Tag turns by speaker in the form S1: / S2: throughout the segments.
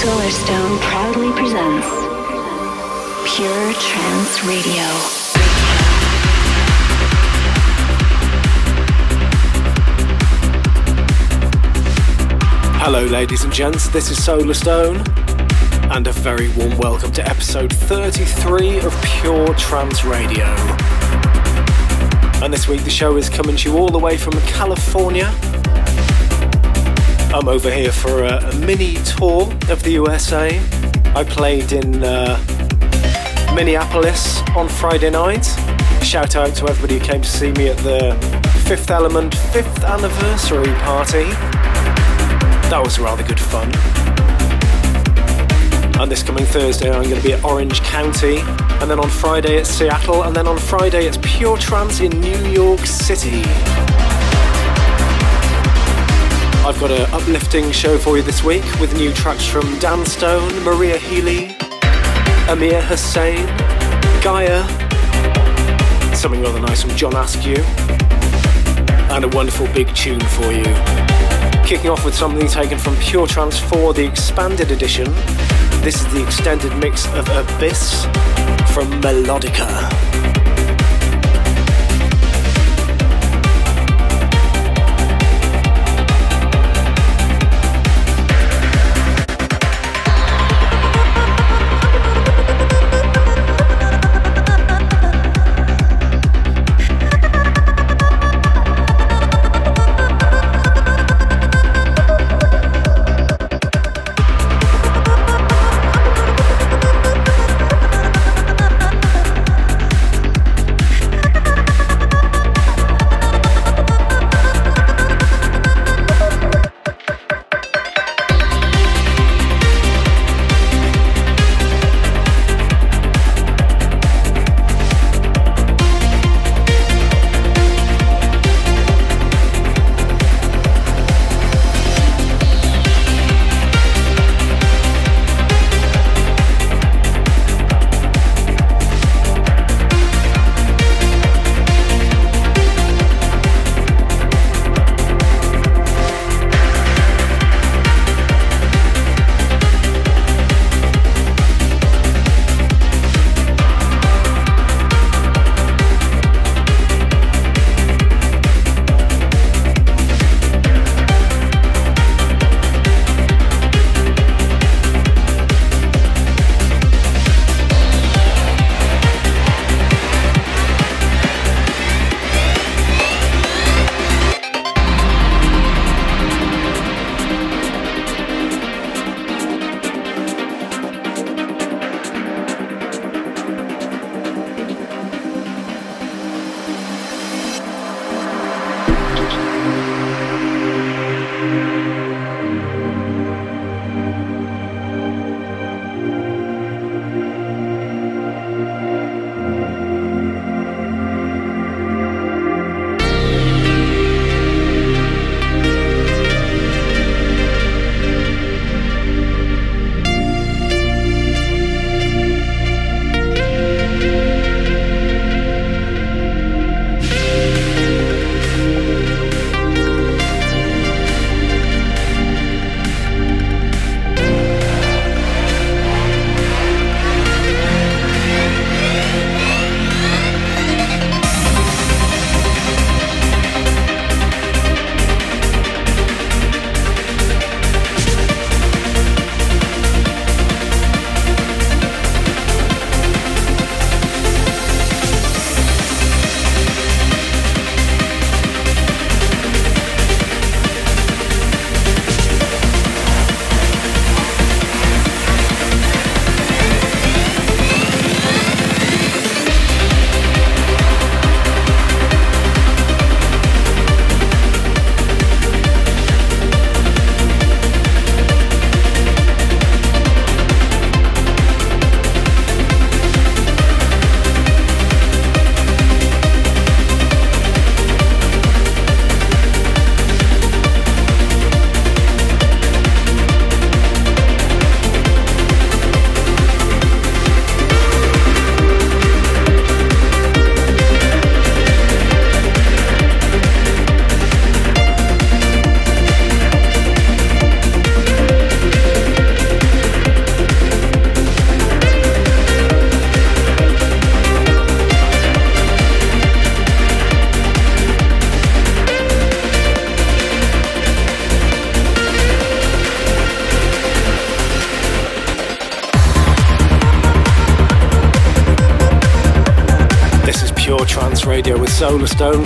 S1: Solarstone proudly presents Pure Trance Radio.
S2: Hello, ladies and gents, this is Solarstone, and a very warm welcome to episode 33 of Pure Trance Radio. And this week the show is coming to you all the way from California. I'm over here for a, mini tour of the USA. I played in uh, Minneapolis on Friday night. Shout out to everybody who came to see me at the Fifth Element 5th anniversary party. That was rather good fun. And this coming Thursday, I'm going to be at Orange County, and then on Friday it's Seattle, and then on Friday it's Pure Trance in New York City. I've got an uplifting show for you this week with new tracks from Dan Stone, Maria Healy, Amir Hussain, Gaia, something rather nice from John Askew, and a wonderful big tune for you. Kicking off with something taken from Pure Trance 4, the expanded edition. This is the extended mix of Abyss from Melodica.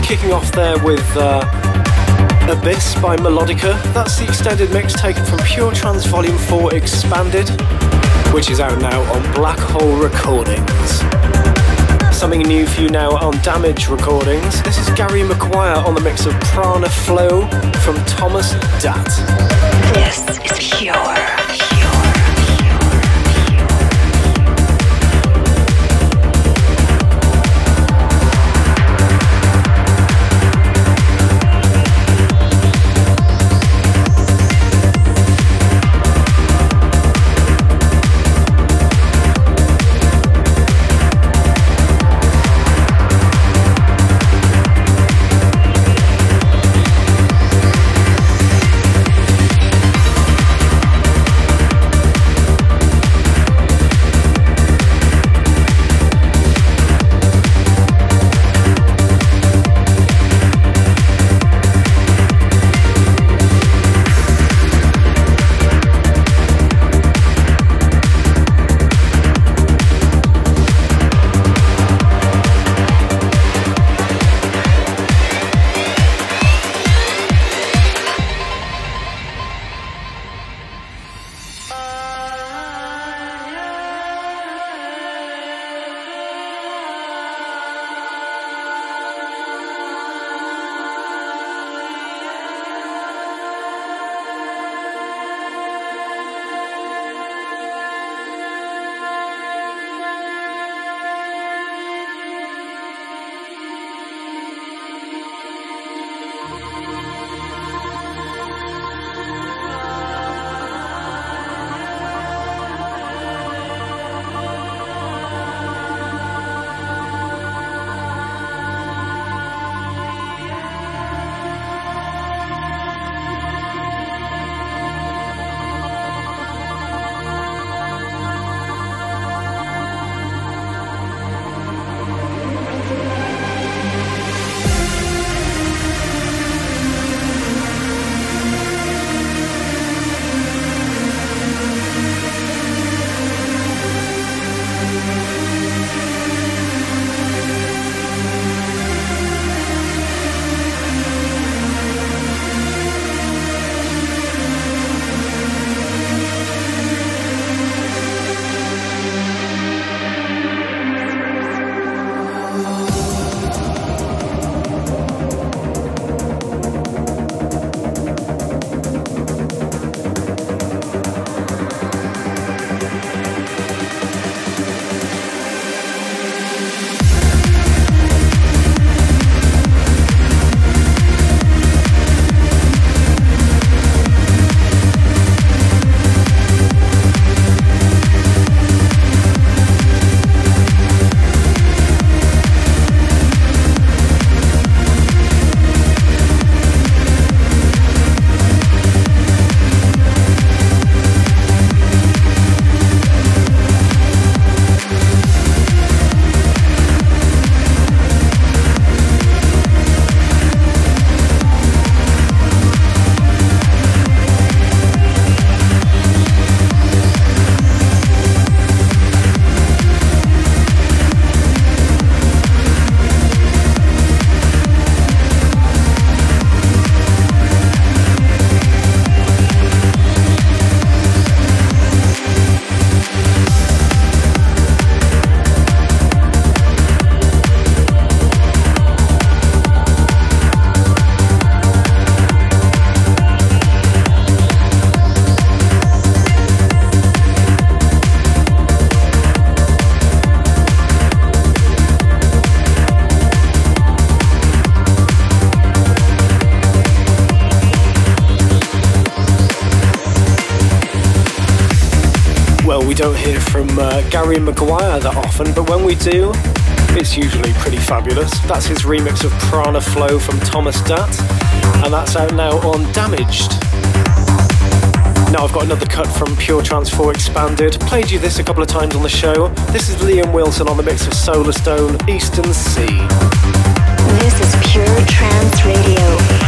S2: Kicking off there with uh, Abyss by Melodica. That's the extended mix taken from Pure Trance Volume 4 Expanded, which is out now on Black Hole Recordings. Something new for you now on Damage Recordings. This is Gary Maguire on the mix of Prana Flow from Thomas Datt.
S1: This is Pure.
S2: Gary Maguire that often, but when we do, it's usually pretty fabulous. That's his remix of Prana Flow from Thomas Datt, and that's out now on Damaged. Now I've got another cut from Pure Trance 4 Expanded. Played you this a couple of times on the show. This is Liam Wilson on the mix of Solarstone, Eastern Sea.
S1: This is Pure Trance Radio.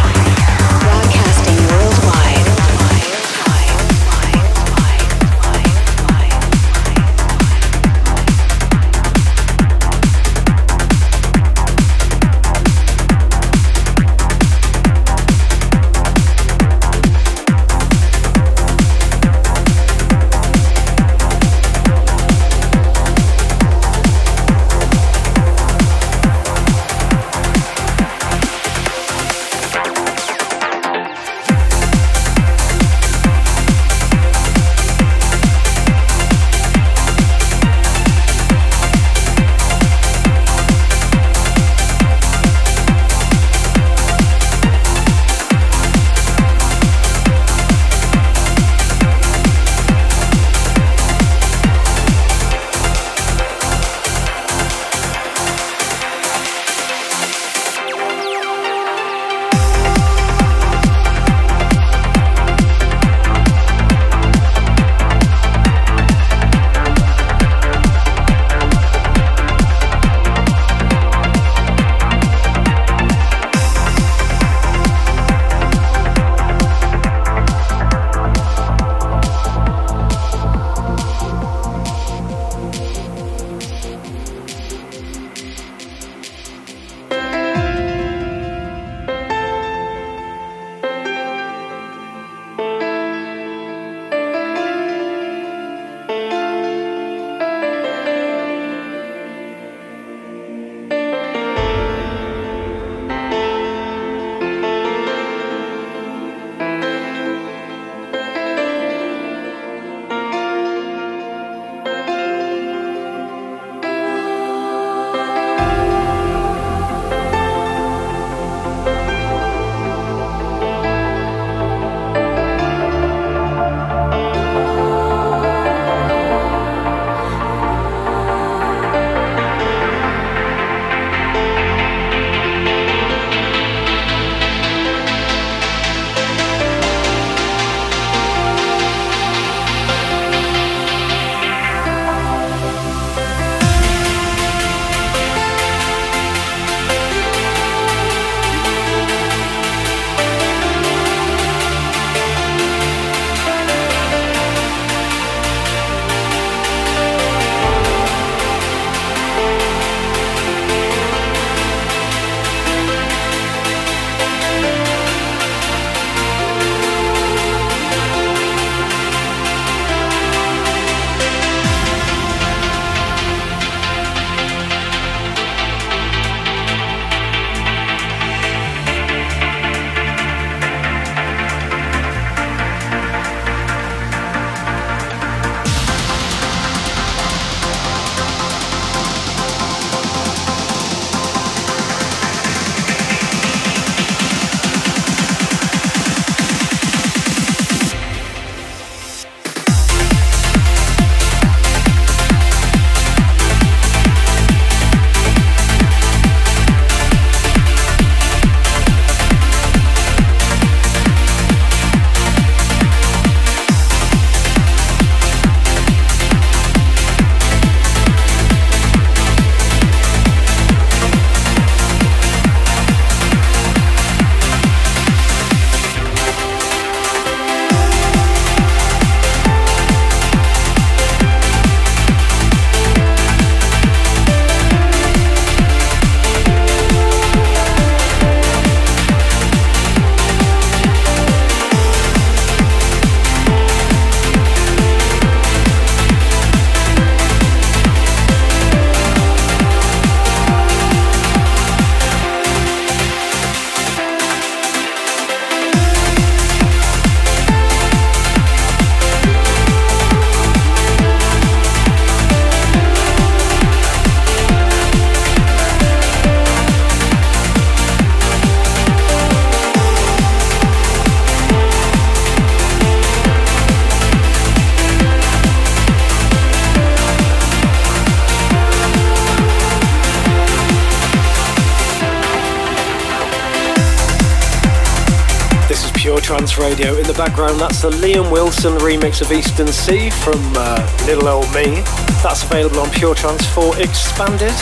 S2: Background, that's the Liam Wilson remix of Eastern Sea from uh, Little Old Me. That's available on Pure Trance 4 Expanded.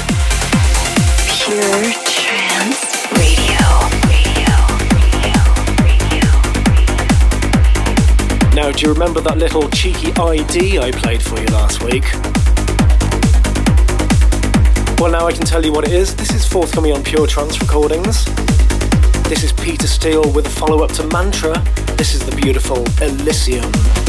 S1: Pure Trance Radio.
S2: Now, do you remember that little cheeky ID I played for you last week? Well, now I can tell you what it is. This is forthcoming on Pure Trance Recordings. This is Peter Steele with a follow up to Mantra. This is the beautiful Elysium.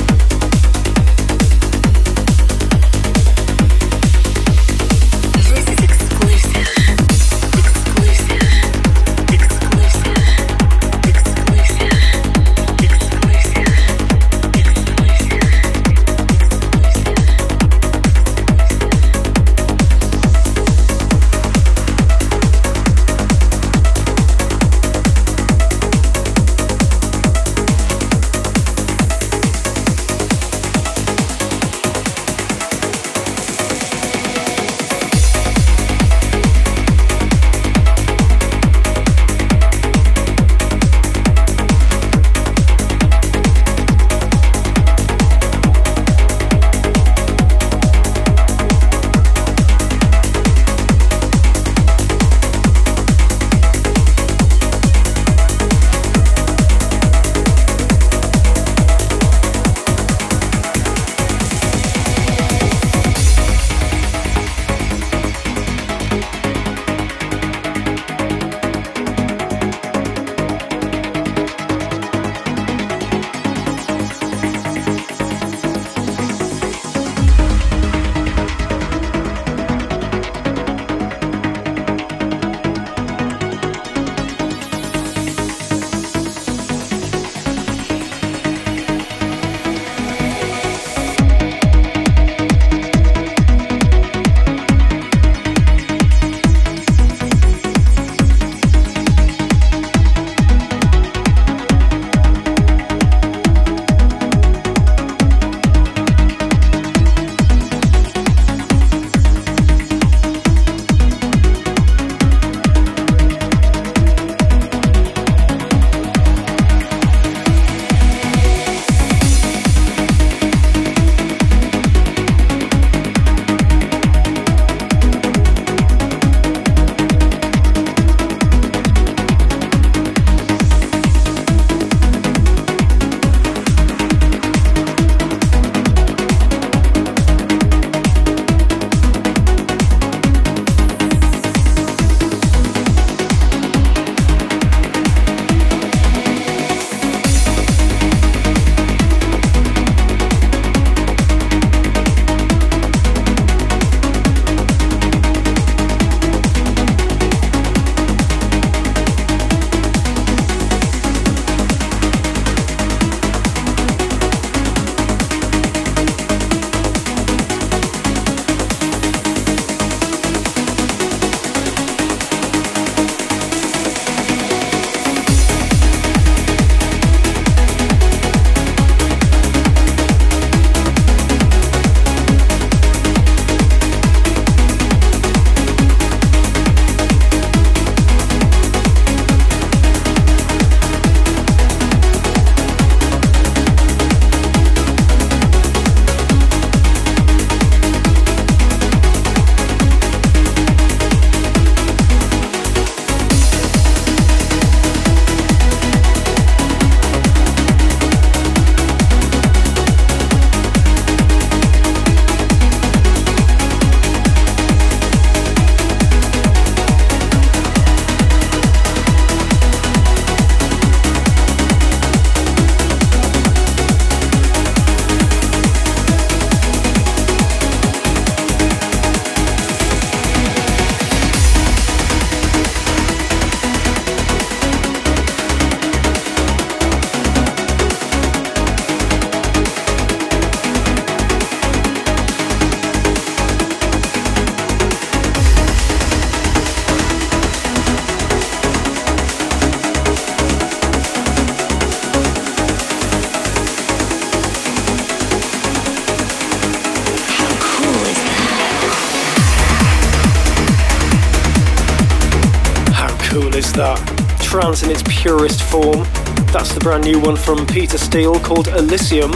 S2: Brand new one from Peter Steele called Elysium.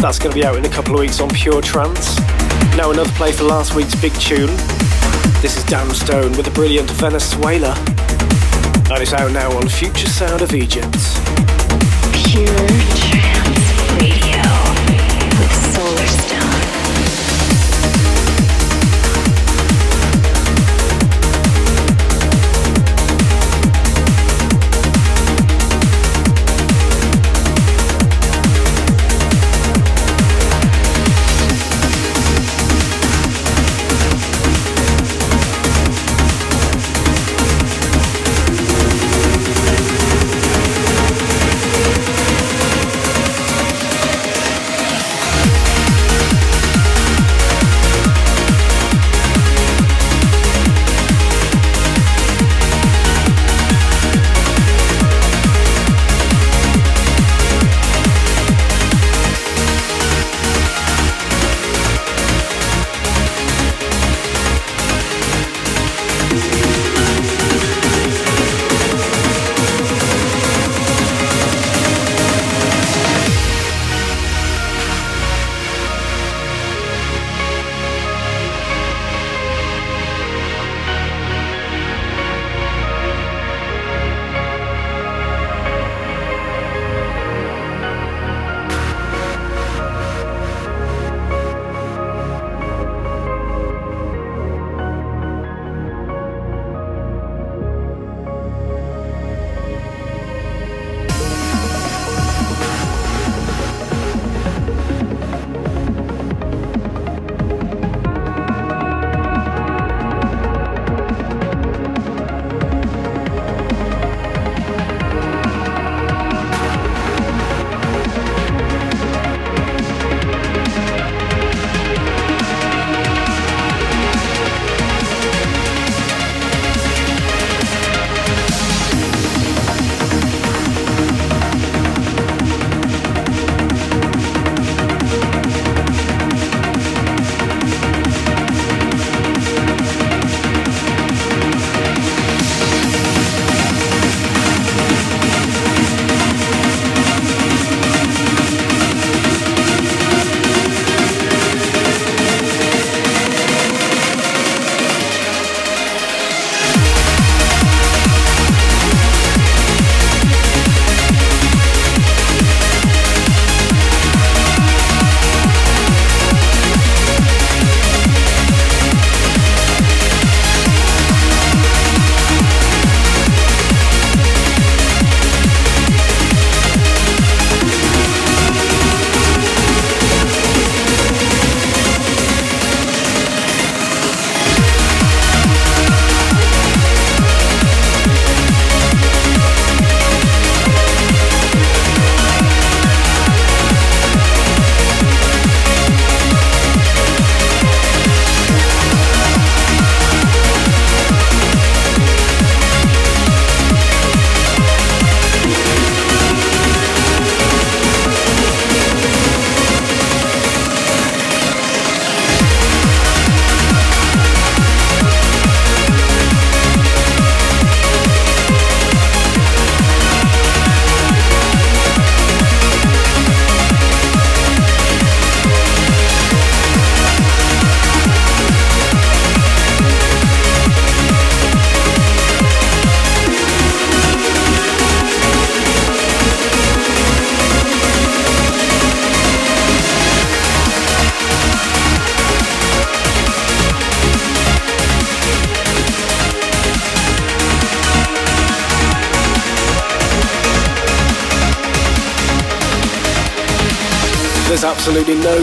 S2: That's going to be out in a couple of weeks on Pure Trance. Now, another play for last week's big tune. This is Dan Stone with the brilliant Venezuela. And it's out now on Future Sound of Egypt.
S1: Pure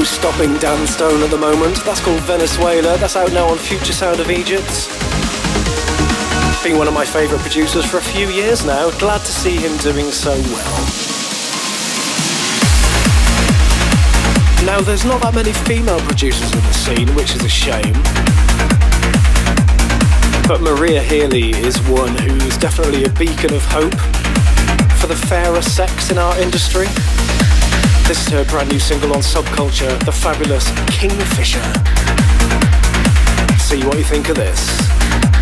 S2: stopping Dan Stone at the moment. That's called Venezuela. That's out now on Future Sound of Egypt. Been one of my favourite producers for a few years now. Glad to see him doing so well. Now, there's not that many female producers in the scene, which is a shame. But Maria Healy is one who's definitely a beacon of hope for the fairer sex in our industry. This is her brand new single on Subculture, the fabulous Kingfisher. See what you think of this.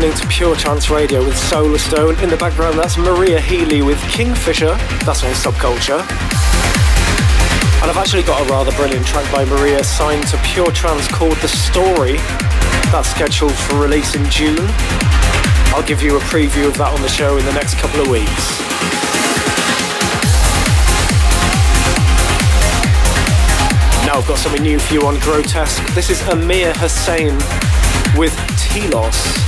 S2: Listening to Pure Trance Radio with Solarstone. In the background, that's Maria Healy with Kingfisher. That's on Subculture. And I've actually got a rather brilliant track by Maria signed to Pure Trance called The Story. That's scheduled for release in June. I'll give you a preview of that on the show in the next couple of weeks. Now I've got something new for you on Grotesque. This is Amir Hussain with Telos.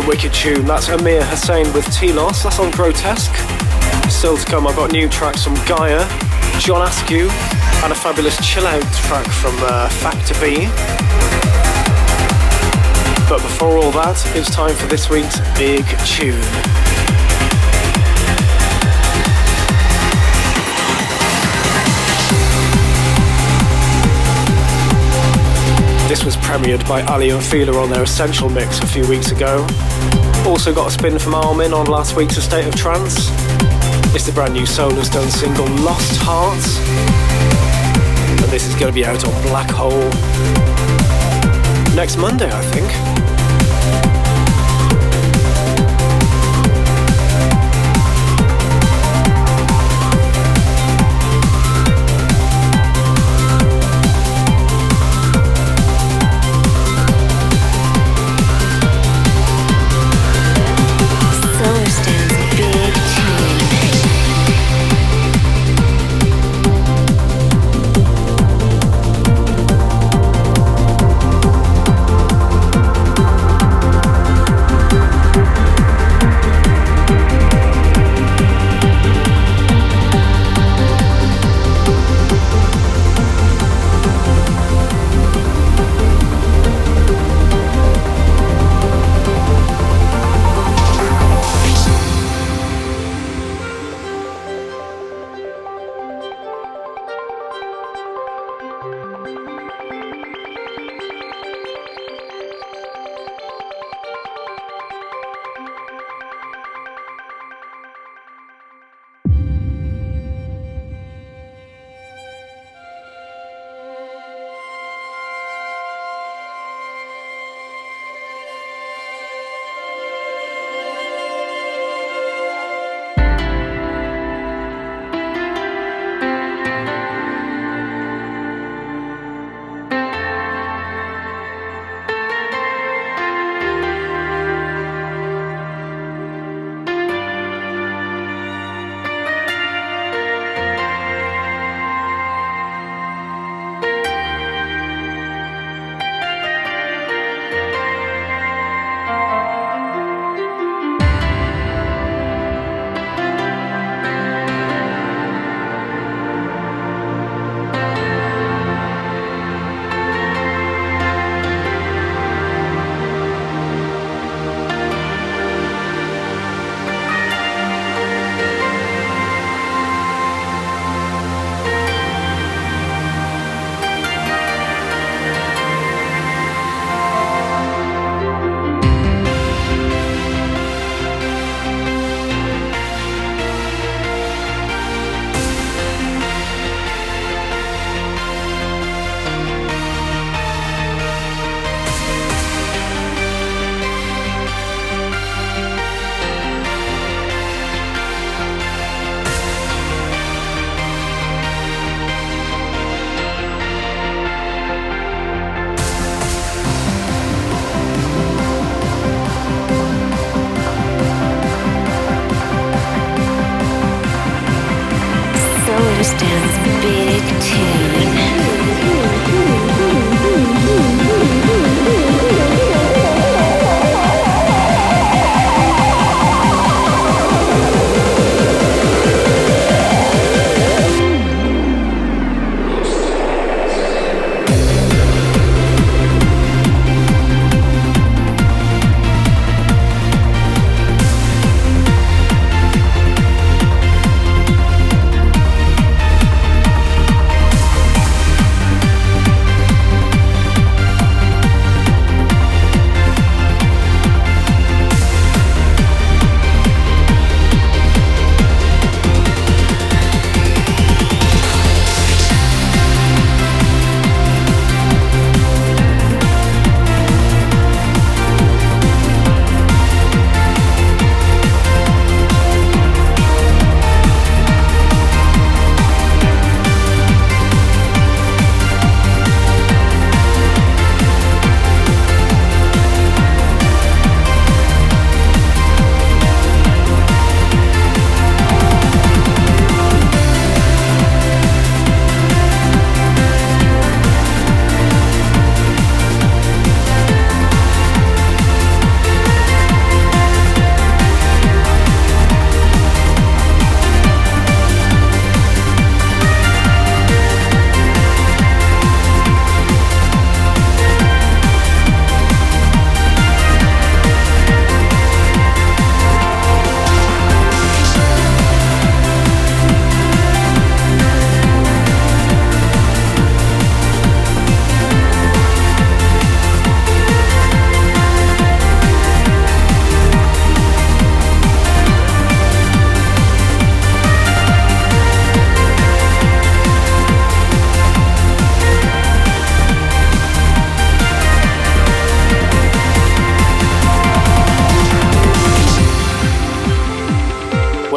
S2: Wicked tune. That's Amir Hussain with T-Loss. That's on Grotesque. Still to come, I've got new tracks from Gaia, John Askew, and a fabulous chill out track from uh, Factor B. But before all that, it's time for this week's big tune. This was premiered by Aly and Fila on their Essential mix a few weeks ago. Also got a spin from Armin on last week's A State of Trance. It's the brand new Solarstone single Lost Hearts. And this is going to be out on Black Hole next Monday, I think.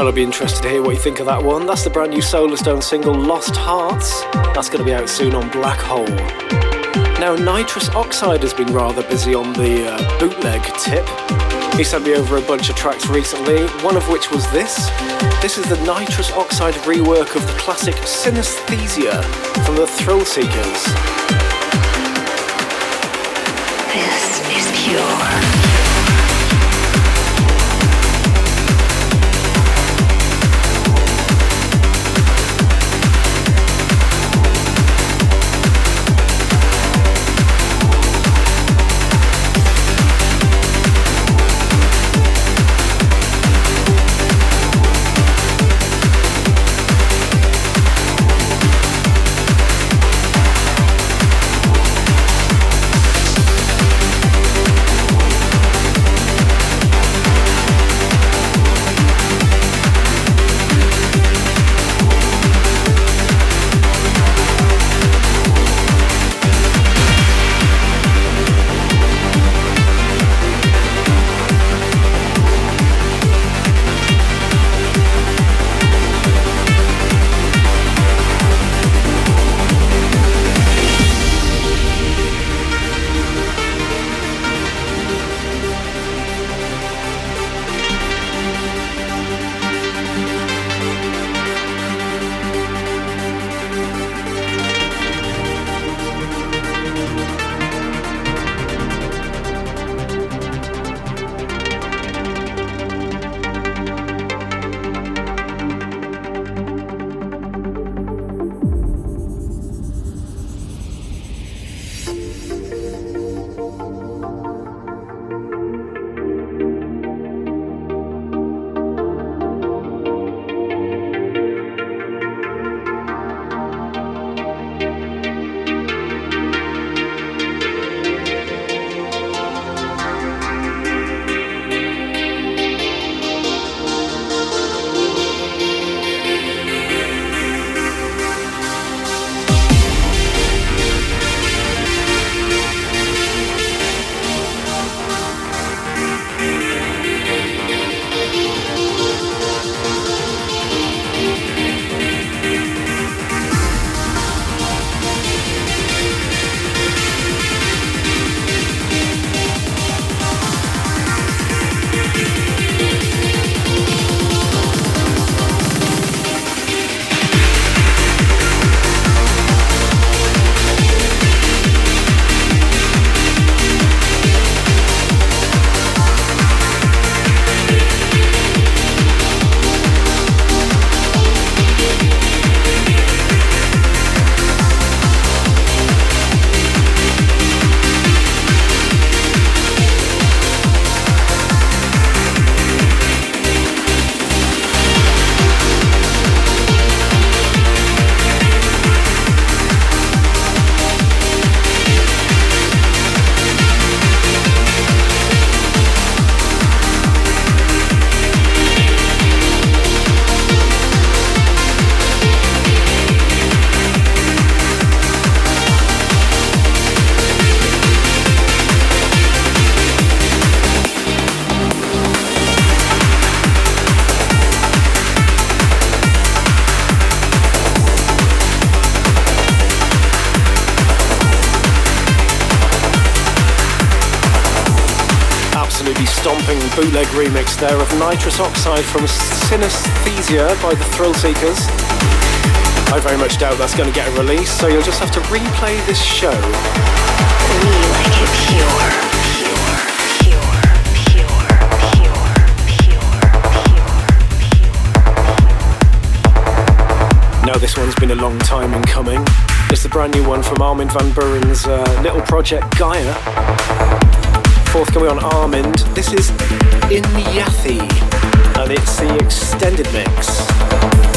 S2: I'd be interested to hear what you think of that one. That's the brand new Solarstone single, Lost Hearts. That's going to be out soon on Black Hole. Now, Nitrous Oxide has been rather busy on the uh, bootleg tip. He sent me over a bunch of tracks recently, one of which was this. This is the Nitrous Oxide rework of the classic Synaesthesia from the Thrillseekers.
S1: This is pure.
S2: Remix there of Nitrous Oxide from Synaesthesia by the Thrillseekers. I very much doubt that's going to get a release, so you'll just have to replay this show.
S1: We like it pure.
S2: Now this one's been a long time in coming. It's the brand new one from Armin van Buuren's uh, little project Gaia forthcoming on Armind. This is In Yathi, and it's the extended mix.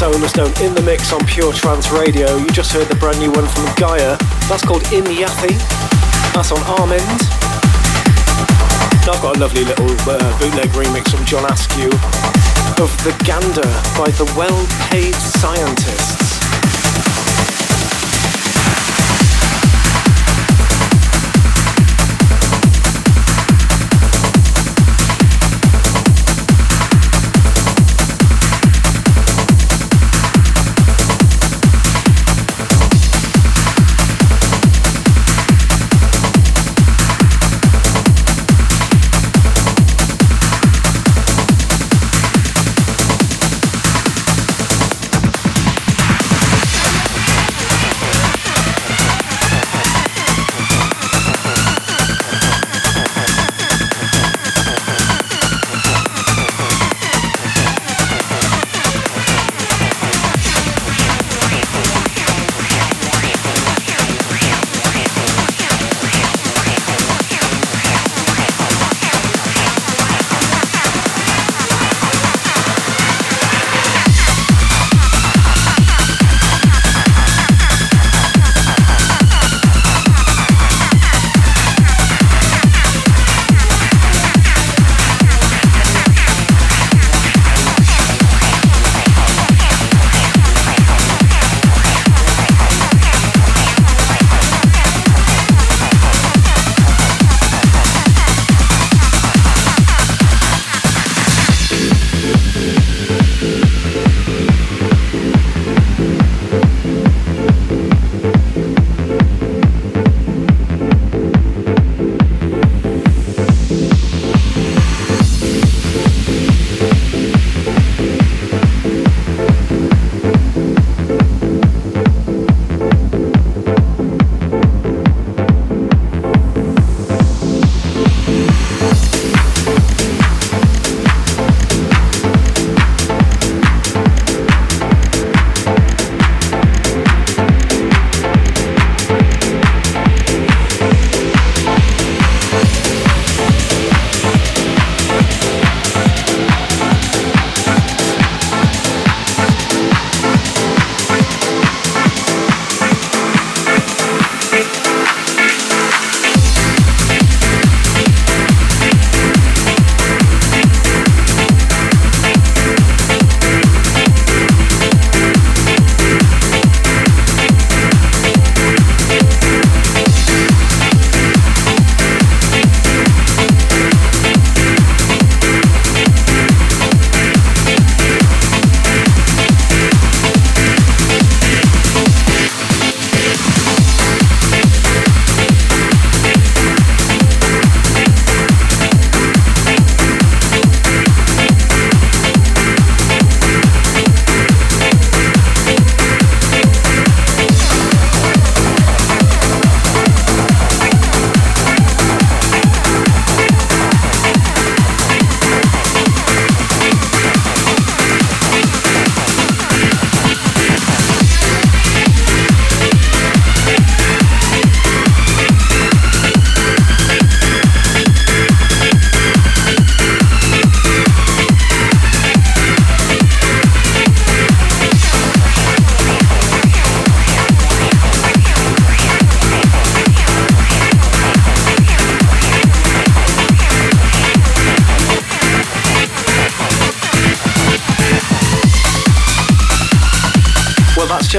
S2: Danstone in the mix on Pure Trance Radio. You just heard the brand new one from Gaia. That's called Inyathi. That's on Armind. I've got a lovely little uh, bootleg remix from John Askew of The Gander by the well-paid scientists.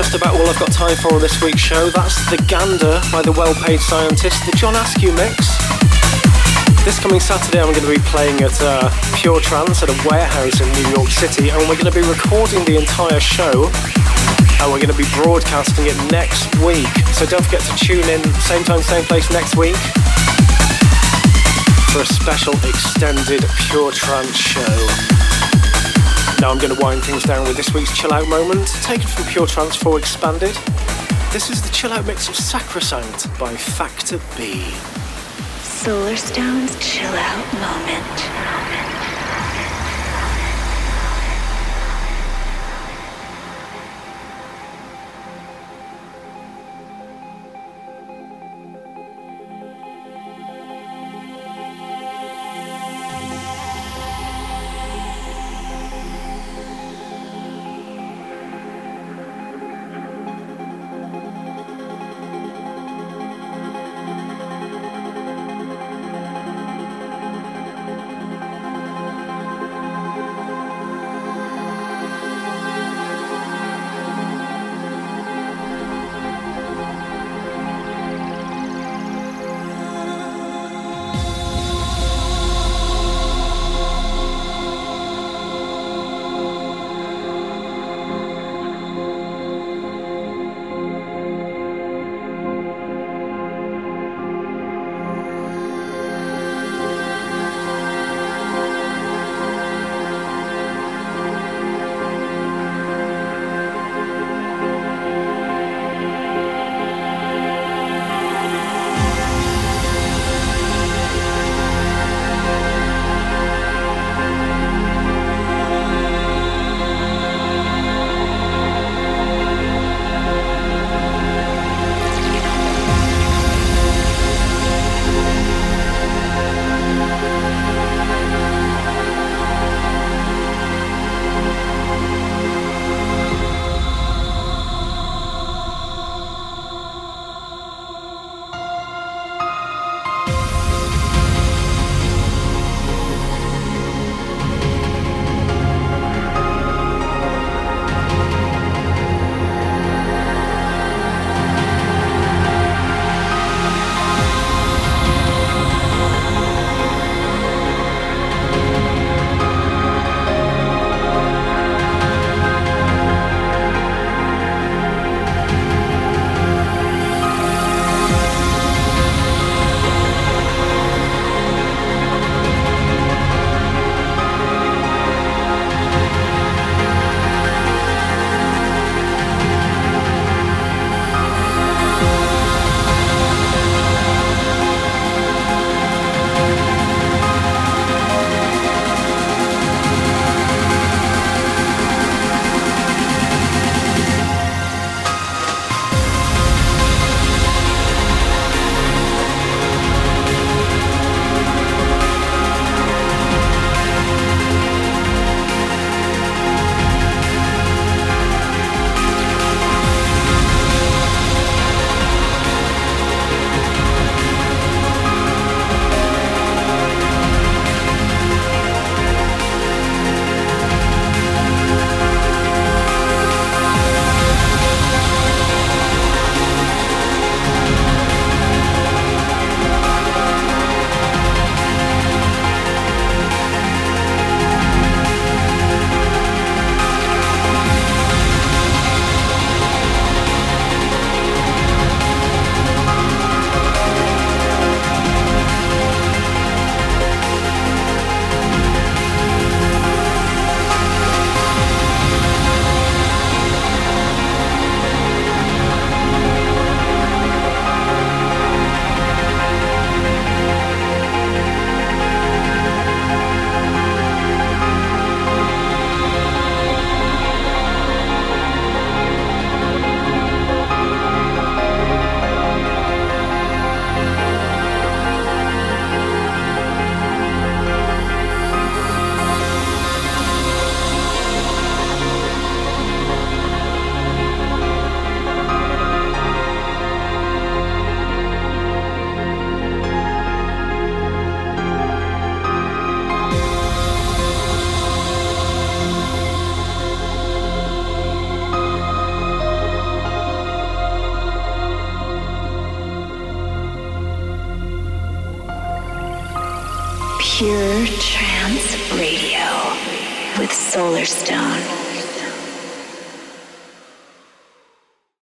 S2: Just about all I've got time for on this week's show. That's The Gander by the well-paid scientist, the John Askew mix. This coming Saturday I'm going to be playing at uh, Pure Trance at a warehouse in New York City and we're going to be recording the entire show and we're going to be broadcasting it next week. So don't forget to tune in, same time, same place next week for a special extended Pure Trance show. Now I'm going to wind things down with this week's chill out moment, taken from Pure Trance 4 Expanded. This is the chill out mix of Sacrosanct by Factor B.
S1: Solarstone's chill out moment.